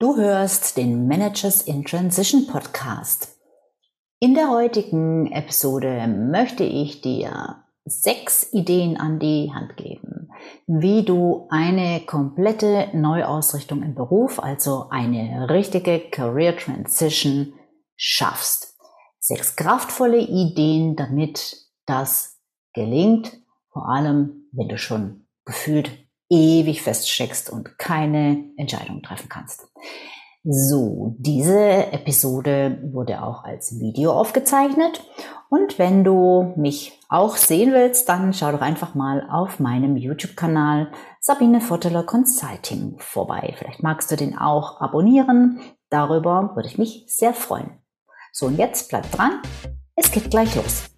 Du hörst den Managers in Transition Podcast. In der heutigen Episode möchte ich dir sechs Ideen an die Hand geben, wie du eine komplette Neuausrichtung im Beruf, also eine richtige Career Transition schaffst. Sechs kraftvolle Ideen, damit das gelingt, vor allem wenn du schon gefühlt ewig feststeckst und keine Entscheidung treffen kannst. So, diese Episode wurde auch als Video aufgezeichnet. Und wenn du mich auch sehen willst, dann schau doch einfach mal auf meinem YouTube-Kanal Sabine Votteler Consulting vorbei. Vielleicht magst du den auch abonnieren. Darüber würde ich mich sehr freuen. So, und jetzt bleib dran. Es geht gleich los.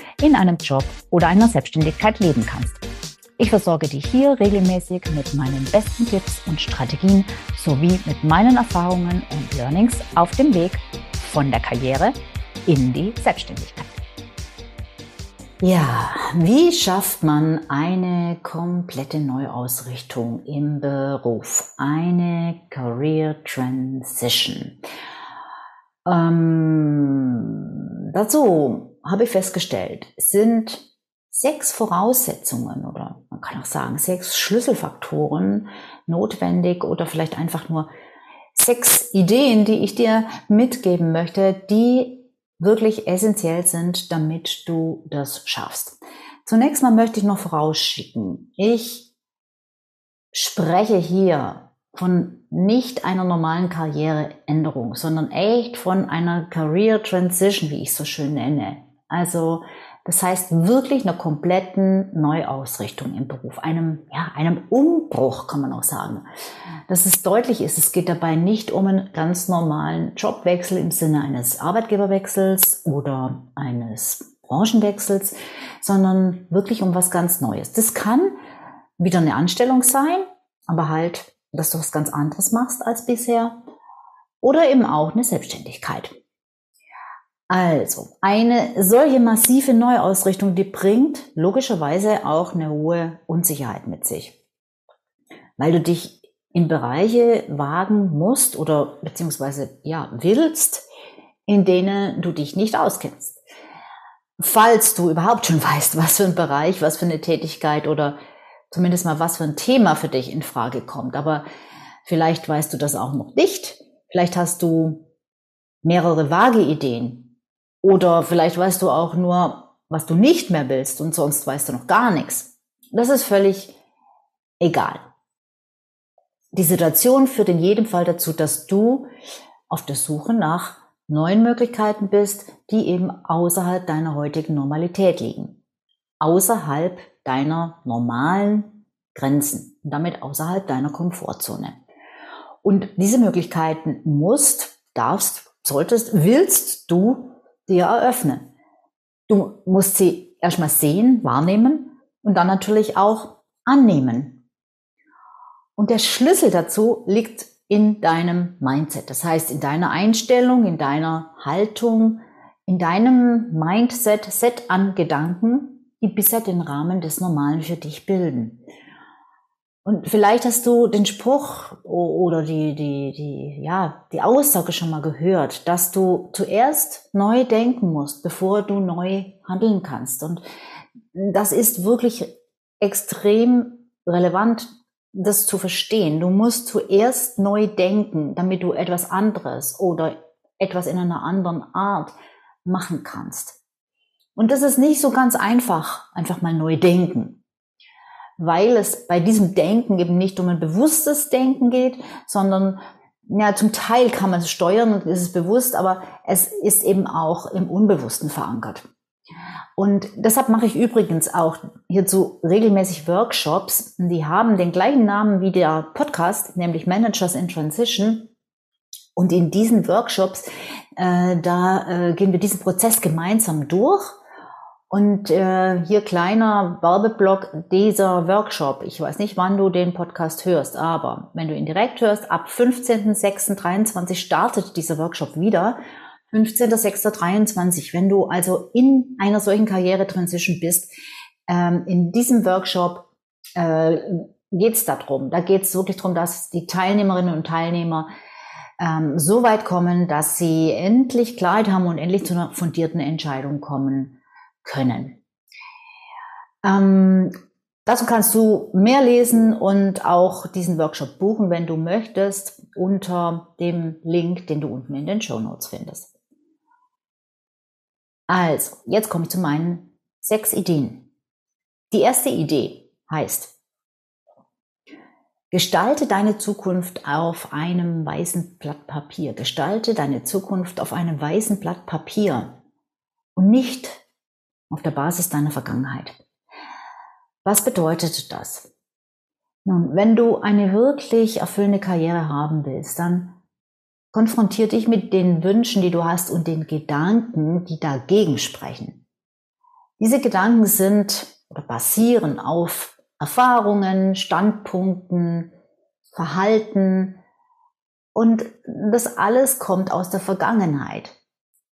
in einem Job oder einer Selbstständigkeit leben kannst. Ich versorge dich hier regelmäßig mit meinen besten Tipps und Strategien sowie mit meinen Erfahrungen und Learnings auf dem Weg von der Karriere in die Selbstständigkeit. Ja, wie schafft man eine komplette Neuausrichtung im Beruf? Eine Career Transition. Ähm, dazu habe ich festgestellt, sind sechs Voraussetzungen oder man kann auch sagen sechs Schlüsselfaktoren notwendig oder vielleicht einfach nur sechs Ideen, die ich dir mitgeben möchte, die wirklich essentiell sind, damit du das schaffst. Zunächst mal möchte ich noch vorausschicken, ich spreche hier von nicht einer normalen Karriereänderung, sondern echt von einer Career Transition, wie ich so schön nenne. Also das heißt wirklich einer kompletten Neuausrichtung im Beruf, einem, ja, einem Umbruch kann man auch sagen. Dass es deutlich ist, es geht dabei nicht um einen ganz normalen Jobwechsel im Sinne eines Arbeitgeberwechsels oder eines Branchenwechsels, sondern wirklich um was ganz Neues. Das kann wieder eine Anstellung sein, aber halt, dass du was ganz anderes machst als bisher oder eben auch eine Selbstständigkeit. Also, eine solche massive Neuausrichtung, die bringt logischerweise auch eine hohe Unsicherheit mit sich. Weil du dich in Bereiche wagen musst oder beziehungsweise ja, willst, in denen du dich nicht auskennst. Falls du überhaupt schon weißt, was für ein Bereich, was für eine Tätigkeit oder zumindest mal was für ein Thema für dich in Frage kommt. Aber vielleicht weißt du das auch noch nicht. Vielleicht hast du mehrere vage Ideen, oder vielleicht weißt du auch nur, was du nicht mehr willst und sonst weißt du noch gar nichts. Das ist völlig egal. Die Situation führt in jedem Fall dazu, dass du auf der Suche nach neuen Möglichkeiten bist, die eben außerhalb deiner heutigen Normalität liegen. Außerhalb deiner normalen Grenzen und damit außerhalb deiner Komfortzone. Und diese Möglichkeiten musst, darfst, solltest, willst du dir eröffnen. Du musst sie erstmal sehen, wahrnehmen und dann natürlich auch annehmen. Und der Schlüssel dazu liegt in deinem Mindset. Das heißt, in deiner Einstellung, in deiner Haltung, in deinem Mindset, Set an Gedanken, die bisher den Rahmen des Normalen für dich bilden. Und vielleicht hast du den Spruch oder die, die, die, ja, die Aussage schon mal gehört, dass du zuerst neu denken musst, bevor du neu handeln kannst. Und das ist wirklich extrem relevant, das zu verstehen. Du musst zuerst neu denken, damit du etwas anderes oder etwas in einer anderen Art machen kannst. Und das ist nicht so ganz einfach, einfach mal neu denken weil es bei diesem Denken eben nicht um ein bewusstes Denken geht, sondern ja, zum Teil kann man es steuern und ist es bewusst, aber es ist eben auch im Unbewussten verankert. Und deshalb mache ich übrigens auch hierzu regelmäßig Workshops. Die haben den gleichen Namen wie der Podcast, nämlich Managers in Transition. Und in diesen Workshops, äh, da äh, gehen wir diesen Prozess gemeinsam durch. Und äh, hier kleiner Werbeblock dieser Workshop. Ich weiß nicht, wann du den Podcast hörst, aber wenn du ihn direkt hörst, ab 15.06.23 startet dieser Workshop wieder. 15.06.23, wenn du also in einer solchen Karriere-Transition bist, ähm, in diesem Workshop äh, geht es darum. Da geht es wirklich darum, dass die Teilnehmerinnen und Teilnehmer ähm, so weit kommen, dass sie endlich Klarheit haben und endlich zu einer fundierten Entscheidung kommen können. Ähm, dazu kannst du mehr lesen und auch diesen Workshop buchen, wenn du möchtest, unter dem Link, den du unten in den Show Notes findest. Also, jetzt komme ich zu meinen sechs Ideen. Die erste Idee heißt, Gestalte deine Zukunft auf einem weißen Blatt Papier. Gestalte deine Zukunft auf einem weißen Blatt Papier und nicht auf der Basis deiner Vergangenheit. Was bedeutet das? Nun, wenn du eine wirklich erfüllende Karriere haben willst, dann konfrontier dich mit den Wünschen, die du hast und den Gedanken, die dagegen sprechen. Diese Gedanken sind oder basieren auf Erfahrungen, Standpunkten, Verhalten. Und das alles kommt aus der Vergangenheit.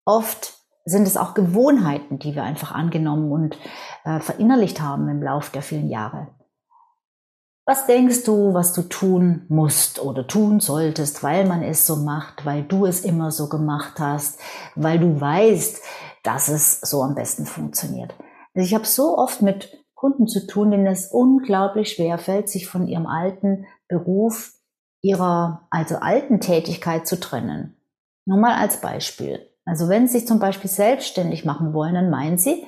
Oft sind es auch Gewohnheiten, die wir einfach angenommen und äh, verinnerlicht haben im Laufe der vielen Jahre. Was denkst du, was du tun musst oder tun solltest, weil man es so macht, weil du es immer so gemacht hast, weil du weißt, dass es so am besten funktioniert? Also ich habe so oft mit Kunden zu tun, denen es unglaublich schwer fällt, sich von ihrem alten Beruf, ihrer also alten Tätigkeit zu trennen. Nur mal als Beispiel. Also wenn Sie sich zum Beispiel selbstständig machen wollen, dann meinen Sie,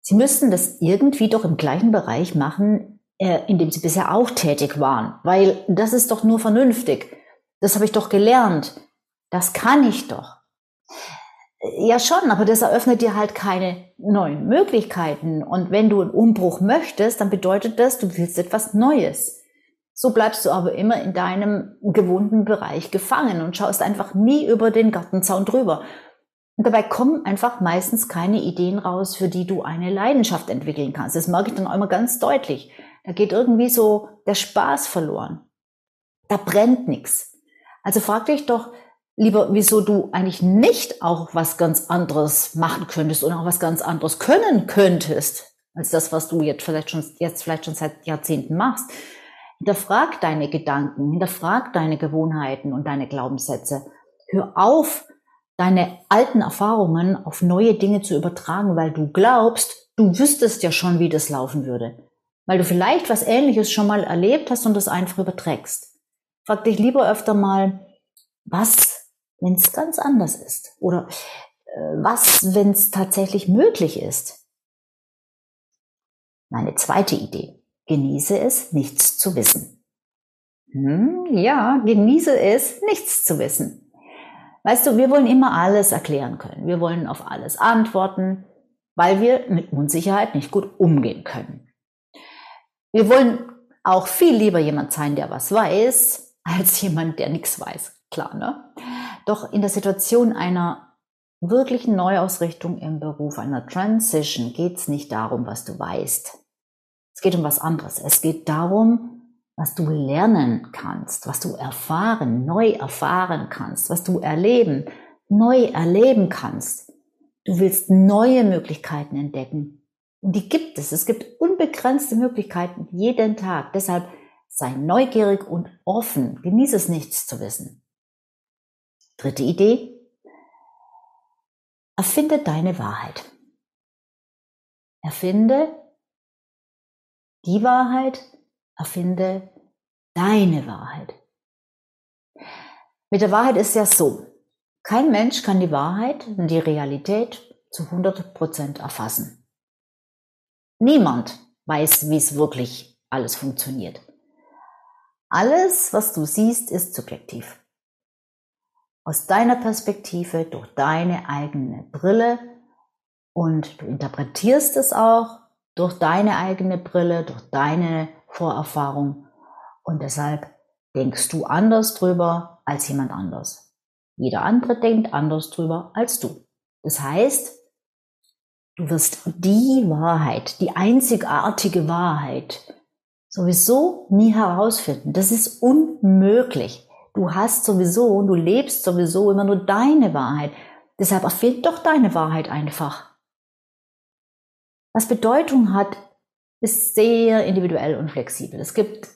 Sie müssten das irgendwie doch im gleichen Bereich machen, äh, in dem Sie bisher auch tätig waren, weil das ist doch nur vernünftig. Das habe ich doch gelernt. Das kann ich doch. Ja, schon, aber das eröffnet dir halt keine neuen Möglichkeiten. Und wenn du einen Umbruch möchtest, dann bedeutet das, du willst etwas Neues. So bleibst du aber immer in deinem gewohnten Bereich gefangen und schaust einfach nie über den Gartenzaun drüber. Und dabei kommen einfach meistens keine Ideen raus, für die du eine Leidenschaft entwickeln kannst. Das merke ich dann auch immer ganz deutlich. Da geht irgendwie so der Spaß verloren. Da brennt nichts. Also frag dich doch, lieber, wieso du eigentlich nicht auch was ganz anderes machen könntest und auch was ganz anderes können könntest, als das, was du jetzt vielleicht schon, jetzt vielleicht schon seit Jahrzehnten machst. Hinterfrag deine Gedanken, hinterfrag deine Gewohnheiten und deine Glaubenssätze. Hör auf, deine alten Erfahrungen auf neue Dinge zu übertragen, weil du glaubst, du wüsstest ja schon, wie das laufen würde. Weil du vielleicht was Ähnliches schon mal erlebt hast und das einfach überträgst. Frag dich lieber öfter mal, was wenn es ganz anders ist? Oder äh, was, wenn es tatsächlich möglich ist? Meine zweite Idee. Genieße es, nichts zu wissen. Hm, ja, genieße es, nichts zu wissen. Weißt du, wir wollen immer alles erklären können. Wir wollen auf alles antworten, weil wir mit Unsicherheit nicht gut umgehen können. Wir wollen auch viel lieber jemand sein, der was weiß, als jemand, der nichts weiß. Klar, ne? Doch in der Situation einer wirklichen Neuausrichtung im Beruf, einer Transition, geht es nicht darum, was du weißt. Es geht um was anderes. Es geht darum, was du lernen kannst, was du erfahren, neu erfahren kannst, was du erleben, neu erleben kannst. Du willst neue Möglichkeiten entdecken. Und die gibt es. Es gibt unbegrenzte Möglichkeiten jeden Tag. Deshalb sei neugierig und offen. Genieße es nichts zu wissen. Dritte Idee. Erfinde deine Wahrheit. Erfinde die Wahrheit, erfinde deine Wahrheit. Mit der Wahrheit ist ja so, kein Mensch kann die Wahrheit und die Realität zu 100% erfassen. Niemand weiß, wie es wirklich alles funktioniert. Alles, was du siehst, ist subjektiv aus deiner Perspektive, durch deine eigene Brille und du interpretierst es auch durch deine eigene Brille, durch deine Vorerfahrung und deshalb denkst du anders drüber als jemand anders. Jeder andere denkt anders drüber als du. Das heißt, du wirst die Wahrheit, die einzigartige Wahrheit sowieso nie herausfinden. Das ist unmöglich. Du hast sowieso, du lebst sowieso immer nur deine Wahrheit. Deshalb erfind doch deine Wahrheit einfach. Was Bedeutung hat, ist sehr individuell und flexibel. Es gibt,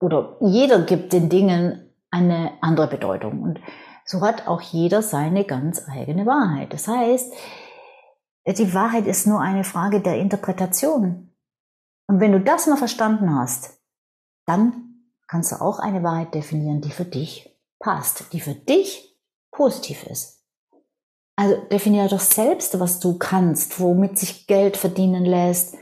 oder jeder gibt den Dingen eine andere Bedeutung. Und so hat auch jeder seine ganz eigene Wahrheit. Das heißt, die Wahrheit ist nur eine Frage der Interpretation. Und wenn du das mal verstanden hast, dann kannst du auch eine Wahrheit definieren, die für dich passt, die für dich positiv ist. Also definiere doch selbst, was du kannst, womit sich Geld verdienen lässt,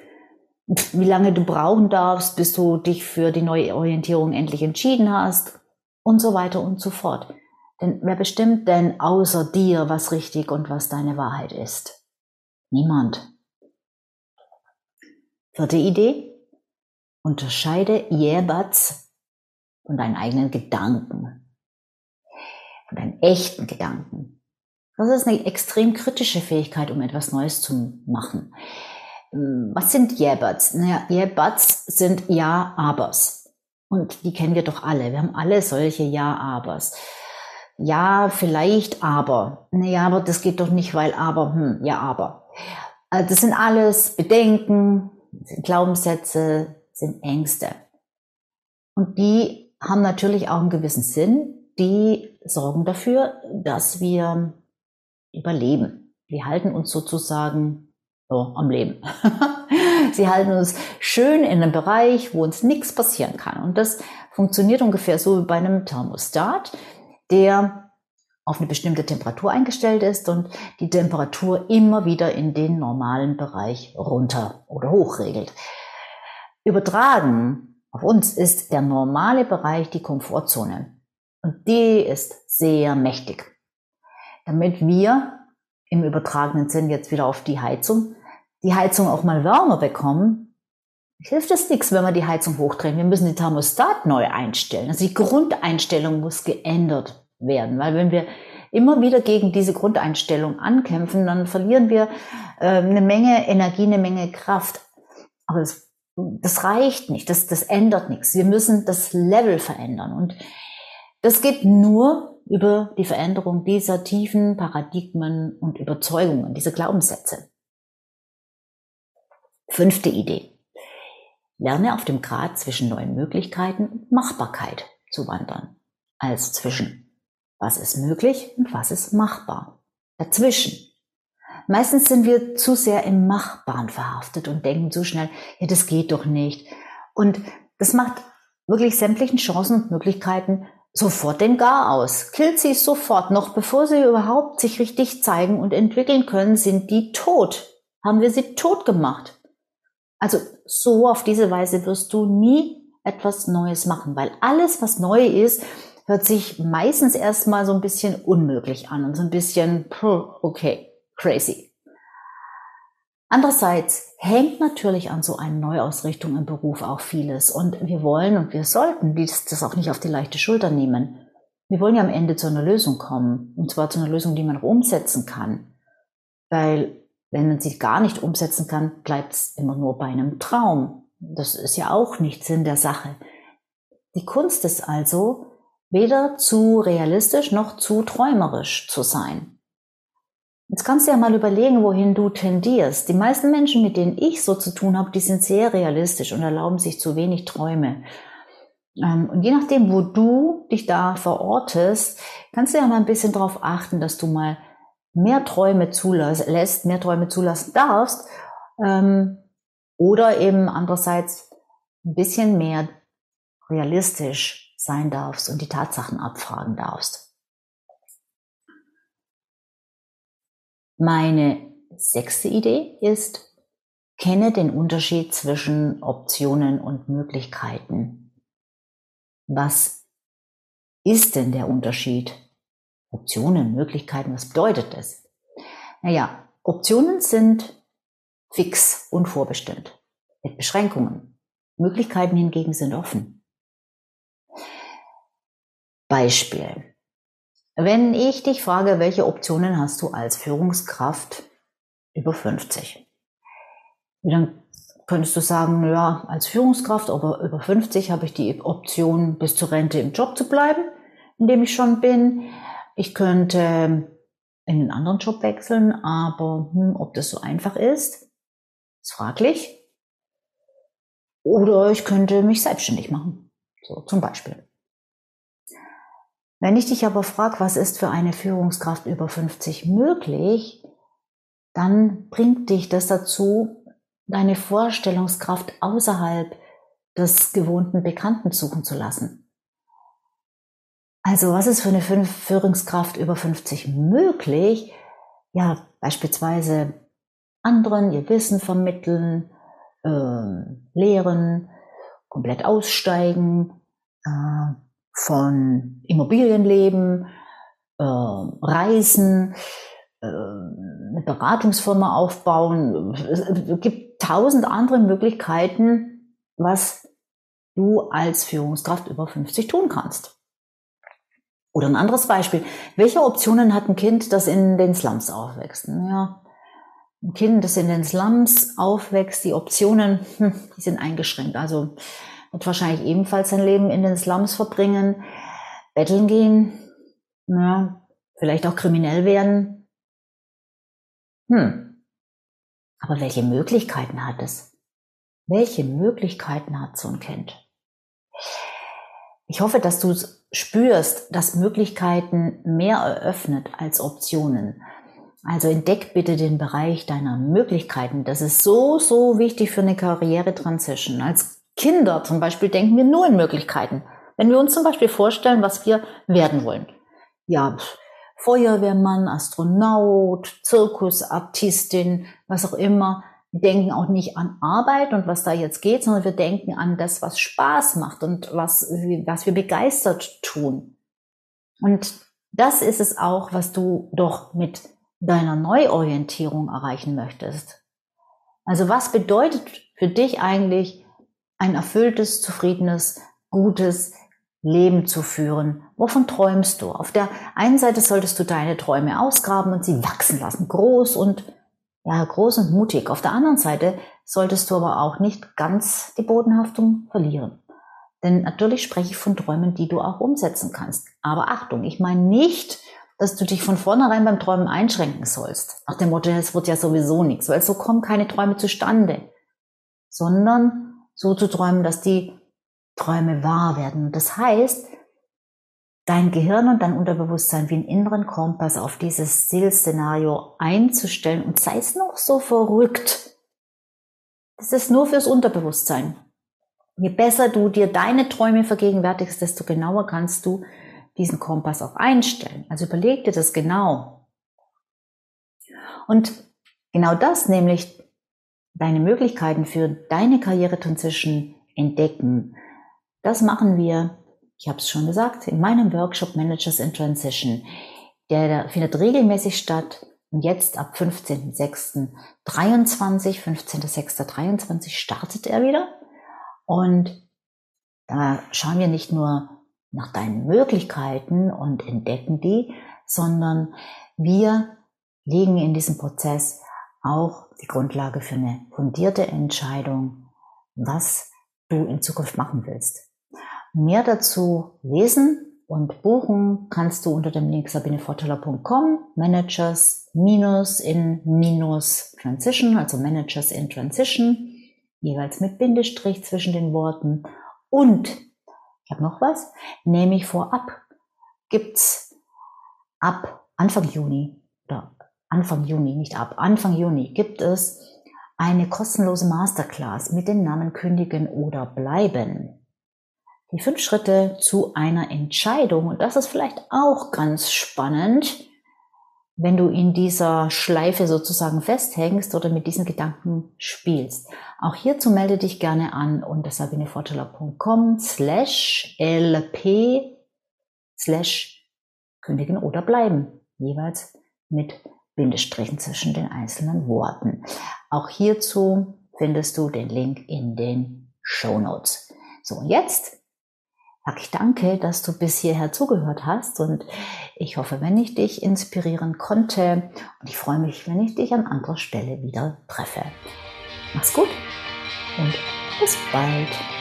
wie lange du brauchen darfst, bis du dich für die neue Orientierung endlich entschieden hast und so weiter und so fort. Denn wer bestimmt denn außer dir, was richtig und was deine Wahrheit ist? Niemand. Vierte Idee. Unterscheide Yerbats von deinen eigenen Gedanken. Von deinen echten Gedanken. Das ist eine extrem kritische Fähigkeit, um etwas Neues zu machen. Hm, was sind Yeah-Buts? Naja, Yeah-Buts sind Ja-Abers. Und die kennen wir doch alle. Wir haben alle solche Ja-Abers. Ja, vielleicht, aber. Naja, aber das geht doch nicht, weil aber, hm, ja, aber. Also das sind alles Bedenken, Glaubenssätze, sind Ängste. Und die haben natürlich auch einen gewissen Sinn. Die sorgen dafür, dass wir überleben. Die halten uns sozusagen so, am Leben. Sie halten uns schön in einem Bereich, wo uns nichts passieren kann. Und das funktioniert ungefähr so wie bei einem Thermostat, der auf eine bestimmte Temperatur eingestellt ist und die Temperatur immer wieder in den normalen Bereich runter oder hoch regelt. Übertragen auf uns ist der normale Bereich die Komfortzone. Und die ist sehr mächtig. Damit wir im übertragenen Sinn jetzt wieder auf die Heizung, die Heizung auch mal wärmer bekommen, hilft es nichts, wenn wir die Heizung hochdrehen. Wir müssen den Thermostat neu einstellen. Also die Grundeinstellung muss geändert werden, weil wenn wir immer wieder gegen diese Grundeinstellung ankämpfen, dann verlieren wir äh, eine Menge Energie, eine Menge Kraft. Aber das, das reicht nicht, das, das ändert nichts. Wir müssen das Level verändern. Und das geht nur, über die Veränderung dieser tiefen Paradigmen und Überzeugungen, diese Glaubenssätze. Fünfte Idee. Lerne auf dem Grad zwischen neuen Möglichkeiten und Machbarkeit zu wandern. Also zwischen was ist möglich und was ist machbar. Dazwischen. Meistens sind wir zu sehr im Machbaren verhaftet und denken zu schnell, ja, das geht doch nicht. Und das macht wirklich sämtlichen Chancen und Möglichkeiten sofort den Gar aus, killt sie sofort, noch bevor sie überhaupt sich richtig zeigen und entwickeln können, sind die tot. Haben wir sie tot gemacht. Also so auf diese Weise wirst du nie etwas Neues machen, weil alles, was neu ist, hört sich meistens erstmal so ein bisschen unmöglich an und so ein bisschen, okay, crazy. Andererseits hängt natürlich an so einer Neuausrichtung im Beruf auch vieles. Und wir wollen und wir sollten das auch nicht auf die leichte Schulter nehmen. Wir wollen ja am Ende zu einer Lösung kommen. Und zwar zu einer Lösung, die man auch umsetzen kann. Weil wenn man sie gar nicht umsetzen kann, bleibt es immer nur bei einem Traum. Das ist ja auch nicht Sinn der Sache. Die Kunst ist also, weder zu realistisch noch zu träumerisch zu sein. Jetzt kannst du ja mal überlegen, wohin du tendierst. Die meisten Menschen, mit denen ich so zu tun habe, die sind sehr realistisch und erlauben sich zu wenig Träume. Ähm, und je nachdem, wo du dich da verortest, kannst du ja mal ein bisschen darauf achten, dass du mal mehr Träume zulässt, mehr Träume zulassen darfst. Ähm, oder eben andererseits ein bisschen mehr realistisch sein darfst und die Tatsachen abfragen darfst. Meine sechste Idee ist, kenne den Unterschied zwischen Optionen und Möglichkeiten. Was ist denn der Unterschied? Optionen, Möglichkeiten, was bedeutet das? Naja, Optionen sind fix und vorbestimmt, mit Beschränkungen. Möglichkeiten hingegen sind offen. Beispiel. wenn ich dich frage, welche Optionen hast du als Führungskraft über 50? Dann könntest du sagen, ja, als Führungskraft aber über 50 habe ich die Option, bis zur Rente im Job zu bleiben, in dem ich schon bin. Ich könnte in einen anderen Job wechseln, aber hm, ob das so einfach ist, ist fraglich. Oder ich könnte mich selbstständig machen. So zum Beispiel. Wenn ich dich aber frage, was ist für eine Führungskraft über 50 möglich, dann bringt dich das dazu, deine Vorstellungskraft außerhalb des gewohnten Bekannten suchen zu lassen. Also was ist für eine Führungskraft über 50 möglich? Ja, beispielsweise anderen ihr Wissen vermitteln, äh, lehren, komplett aussteigen, äh, von Immobilienleben, äh, Reisen, äh, eine Beratungsfirma aufbauen. Es gibt tausend andere Möglichkeiten, was du als Führungskraft über 50 tun kannst. Oder ein anderes Beispiel. Welche Optionen hat ein Kind, das in den Slums aufwächst? Ja, ein Kind, das in den Slums aufwächst, die Optionen, hm, die sind eingeschränkt. Also wird wahrscheinlich ebenfalls sein Leben in den Slums verbringen, betteln gehen, ja, vielleicht auch kriminell werden. Hm. Aber welche Möglichkeiten hat es? Welche Möglichkeiten hat so ein Kind? Ich hoffe, dass du spürst, dass Möglichkeiten mehr eröffnet als Optionen. Also entdeck bitte den Bereich deiner Möglichkeiten. Das ist so, so wichtig für eine Karriere-Transition. Als Kinder zum Beispiel denken wir nur in Möglichkeiten. Wenn wir uns zum Beispiel vorstellen, was wir werden wollen. Ja, Feuerwehrmann, Astronaut, Zirkusartistin, was auch immer. Denken auch nicht an Arbeit und was da jetzt geht, sondern wir denken an das, was Spaß macht und was, was wir begeistert tun. Und das ist es auch, was du doch mit deiner Neuorientierung erreichen möchtest. Also was bedeutet für dich eigentlich ein erfülltes, zufriedenes, gutes Leben zu führen? Wovon träumst du? Auf der einen Seite solltest du deine Träume ausgraben und sie wachsen lassen, groß und ja, groß und mutig. Auf der anderen Seite solltest du aber auch nicht ganz die Bodenhaftung verlieren. Denn natürlich spreche ich von Träumen, die du auch umsetzen kannst. Aber Achtung, ich meine nicht, dass du dich von vornherein beim Träumen einschränken sollst. Nach dem Motto, es wird ja sowieso nichts, weil so kommen keine Träume zustande, sondern so zu träumen, dass die Träume wahr werden. Das heißt, dein Gehirn und dein Unterbewusstsein wie einen inneren Kompass auf dieses Zielszenario einzustellen und sei es noch so verrückt. Das ist nur fürs Unterbewusstsein. Je besser du dir deine Träume vergegenwärtigst, desto genauer kannst du diesen Kompass auch einstellen. Also überleg dir das genau. Und genau das, nämlich deine Möglichkeiten für deine Karriere-Transition entdecken, das machen wir, ich habe es schon gesagt, in meinem Workshop Managers in Transition. Der findet regelmäßig statt und jetzt ab 15.06.23, 15.06.23 startet er wieder. Und da schauen wir nicht nur nach deinen Möglichkeiten und entdecken die, sondern wir legen in diesem Prozess auch die Grundlage für eine fundierte Entscheidung, was du in Zukunft machen willst. Mehr dazu lesen und buchen kannst du unter dem Link sabinevorteller.com Managers minus in minus Transition, also Managers in Transition, jeweils mit Bindestrich zwischen den Worten und ich habe noch was, nämlich vorab gibt's ab Anfang Juni oder Anfang Juni, nicht ab, Anfang Juni gibt es eine kostenlose Masterclass mit dem Namen Kündigen oder Bleiben. Die fünf Schritte zu einer Entscheidung, und das ist vielleicht auch ganz spannend, wenn du in dieser Schleife sozusagen festhängst oder mit diesen Gedanken spielst. Auch hierzu melde dich gerne an unter sabineforteller.com slash lp slash kündigen oder bleiben. Jeweils mit Bindestrichen zwischen den einzelnen Worten. Auch hierzu findest du den Link in den Show Notes. So, und jetzt sage ich danke, dass du bis hierher zugehört hast und ich hoffe, wenn ich dich inspirieren konnte und ich freue mich, wenn ich dich an anderer Stelle wieder treffe. Mach's gut und bis bald.